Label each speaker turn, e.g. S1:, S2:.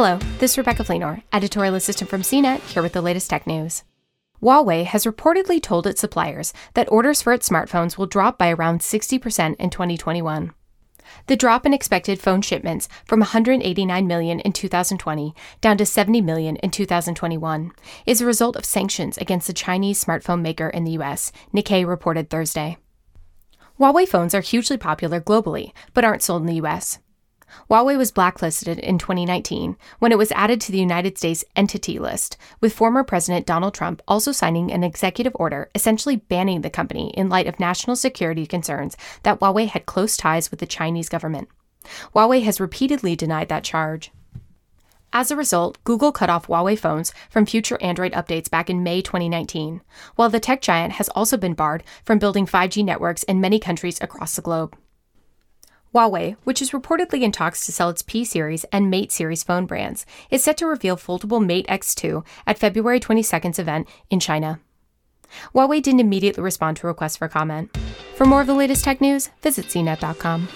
S1: Hello, this is Rebecca Fleenor, editorial assistant from CNET, here with the latest tech news. Huawei has reportedly told its suppliers that orders for its smartphones will drop by around 60% in 2021. The drop in expected phone shipments from 189 million in 2020 down to 70 million in 2021 is a result of sanctions against the Chinese smartphone maker in the US, Nikkei reported Thursday. Huawei phones are hugely popular globally, but aren't sold in the US. Huawei was blacklisted in 2019 when it was added to the United States Entity List, with former President Donald Trump also signing an executive order essentially banning the company in light of national security concerns that Huawei had close ties with the Chinese government. Huawei has repeatedly denied that charge. As a result, Google cut off Huawei phones from future Android updates back in May 2019, while the tech giant has also been barred from building 5G networks in many countries across the globe. Huawei, which is reportedly in talks to sell its P series and Mate series phone brands, is set to reveal foldable Mate X2 at February 22nd's event in China. Huawei didn't immediately respond to requests for comment. For more of the latest tech news, visit cnet.com.